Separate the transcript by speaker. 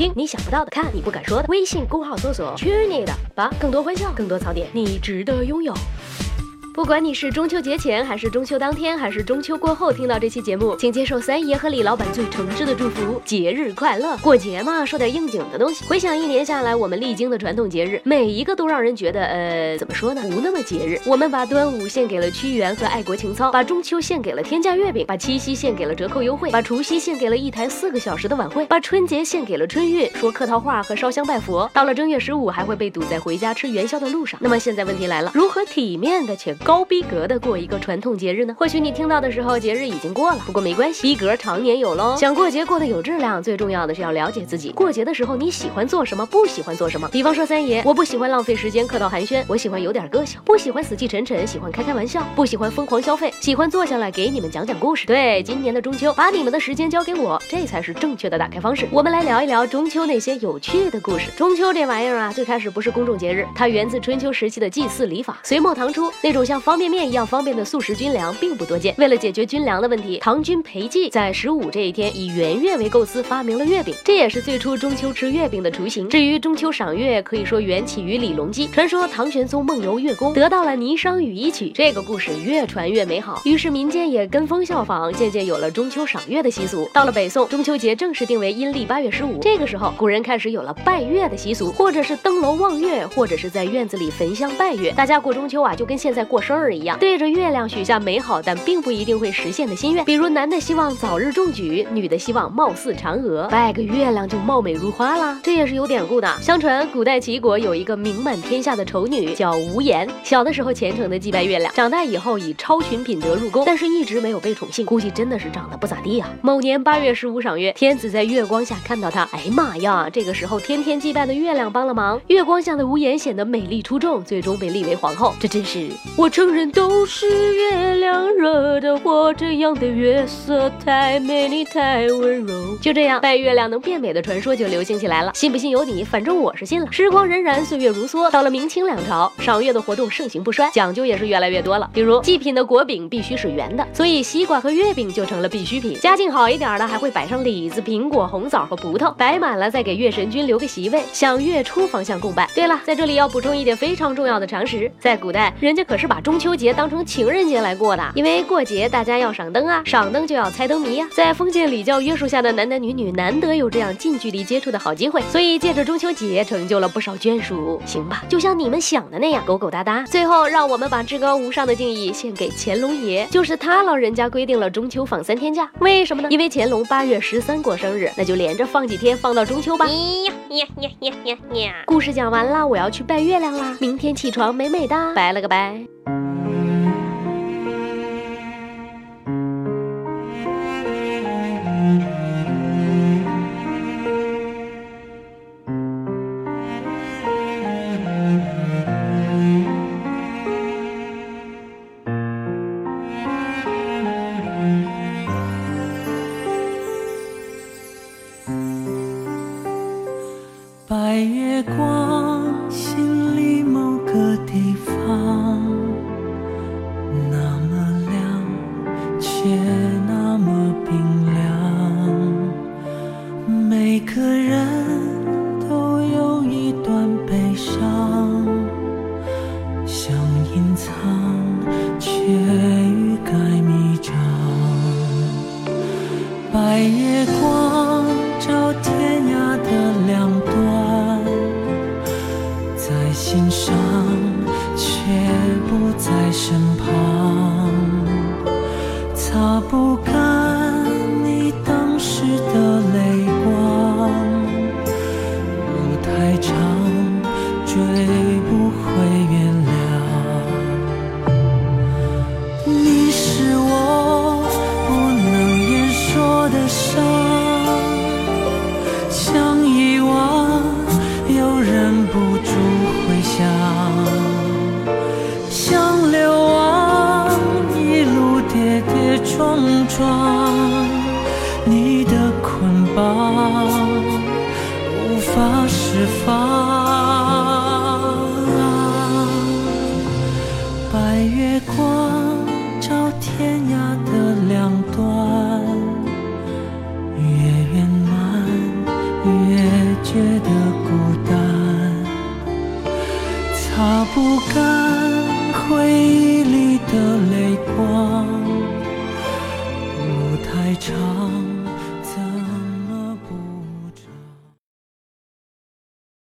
Speaker 1: 听你想不到的，看你不敢说的。微信公号搜索“去你的吧”，更多欢笑，更多槽点，你值得拥有。不管你是中秋节前，还是中秋当天，还是中秋过后听到这期节目，请接受三爷和李老板最诚挚的祝福：节日快乐！过节嘛，说点应景的东西。回想一年下来，我们历经的传统节日，每一个都让人觉得，呃，怎么说呢？不那么节日。我们把端午献给了屈原和爱国情操，把中秋献给了天价月饼，把七夕献给了折扣优惠，把除夕献给了一台四个小时的晚会，把春节献给了春运，说客套话和烧香拜佛。到了正月十五，还会被堵在回家吃元宵的路上。那么现在问题来了，如何体面的且高高逼格的过一个传统节日呢？或许你听到的时候，节日已经过了，不过没关系，逼格常年有喽。想过节过得有质量，最重要的是要了解自己。过节的时候你喜欢做什么，不喜欢做什么？比方说三爷，我不喜欢浪费时间客套寒暄，我喜欢有点个性，不喜欢死气沉沉，喜欢开开玩笑，不喜欢疯狂消费，喜欢坐下来给你们讲讲故事。对，今年的中秋，把你们的时间交给我，这才是正确的打开方式。我们来聊一聊中秋那些有趣的故事。中秋这玩意儿啊，最开始不是公众节日，它源自春秋时期的祭祀礼法。隋末唐初，那种像方便面一样方便的速食军粮并不多见。为了解决军粮的问题，唐军裴寂在十五这一天以圆月为构思，发明了月饼，这也是最初中秋吃月饼的雏形。至于中秋赏月，可以说缘起于李隆基。传说唐玄宗梦游月宫，得到了霓裳羽衣曲，这个故事越传越美好，于是民间也跟风效仿，渐渐有了中秋赏月的习俗。到了北宋，中秋节正式定为阴历八月十五。这个时候，古人开始有了拜月的习俗，或者是登楼望月，或者是在院子里焚香拜月。大家过中秋啊，就跟现在过生日一样，对着月亮许下美好但并不一定会实现的心愿。比如男的希望早日中举，女的希望貌似嫦娥，拜个月亮就貌美如花啦。这也是有典故的。相传古代齐国有一个名满天下的丑女，叫无颜。小的时候虔诚的祭拜月亮，长大以后以超群品德入宫，但是一直没有被宠幸，估计真的是长得不咋地啊。某年八月十五赏月，天子在月光下看到她，哎妈呀！这个时候天天祭拜的月亮帮了忙，月光下的无颜显得美丽出众，最终被立为皇后。这真是我承认都是月亮惹的我，这样的月色太美丽太温柔。就这样，拜月亮能变美的传说就流行起来了。信不信由你，反正我是信了。时光荏苒，岁月如梭，到了明清两朝，赏月的活动盛行不衰，讲究也是越来越多了。比如祭品的果饼必须是圆的，所以西瓜和月饼就成了必需品。家境好一点的还会摆上李子、苹果、红枣和葡萄，摆满了再给月神君留个席位，向月初方向供拜。对了，在这里要补充一点非常重要的常识，在古代，人家可是把中秋节当成情人节来过的，因为过节大家要赏灯啊，赏灯就要猜灯谜呀。在封建礼教约束下的男男女女难得有这样近距离接触的好机会，所以借着中秋节成就了不少眷属。行吧，就像你们想的那样，勾勾搭搭。最后，让我们把至高无上的敬意献给乾隆爷，就是他老人家规定了中秋放三天假，为什么呢？因为乾隆八月十三过生日，那就连着放几天，放到中秋吧。呀呀呀呀呀呀！故事讲完了，我要去拜月亮啦。明天起床美美哒，拜了个拜。
Speaker 2: 白月光，心里某个地方，那么亮，却那么冰凉。每个人都有一段悲伤，想隐藏，却欲盖弥彰。白月光照天涯的两端，在心上，却不在身旁，擦不干你当时的泪光，路太长，追不回原谅。你是我不能言说的伤，想，像流亡一路跌跌撞撞，你的捆绑无法释放。白月光照天涯的两端，越圆满，越觉得不干回忆里的泪光，路太长。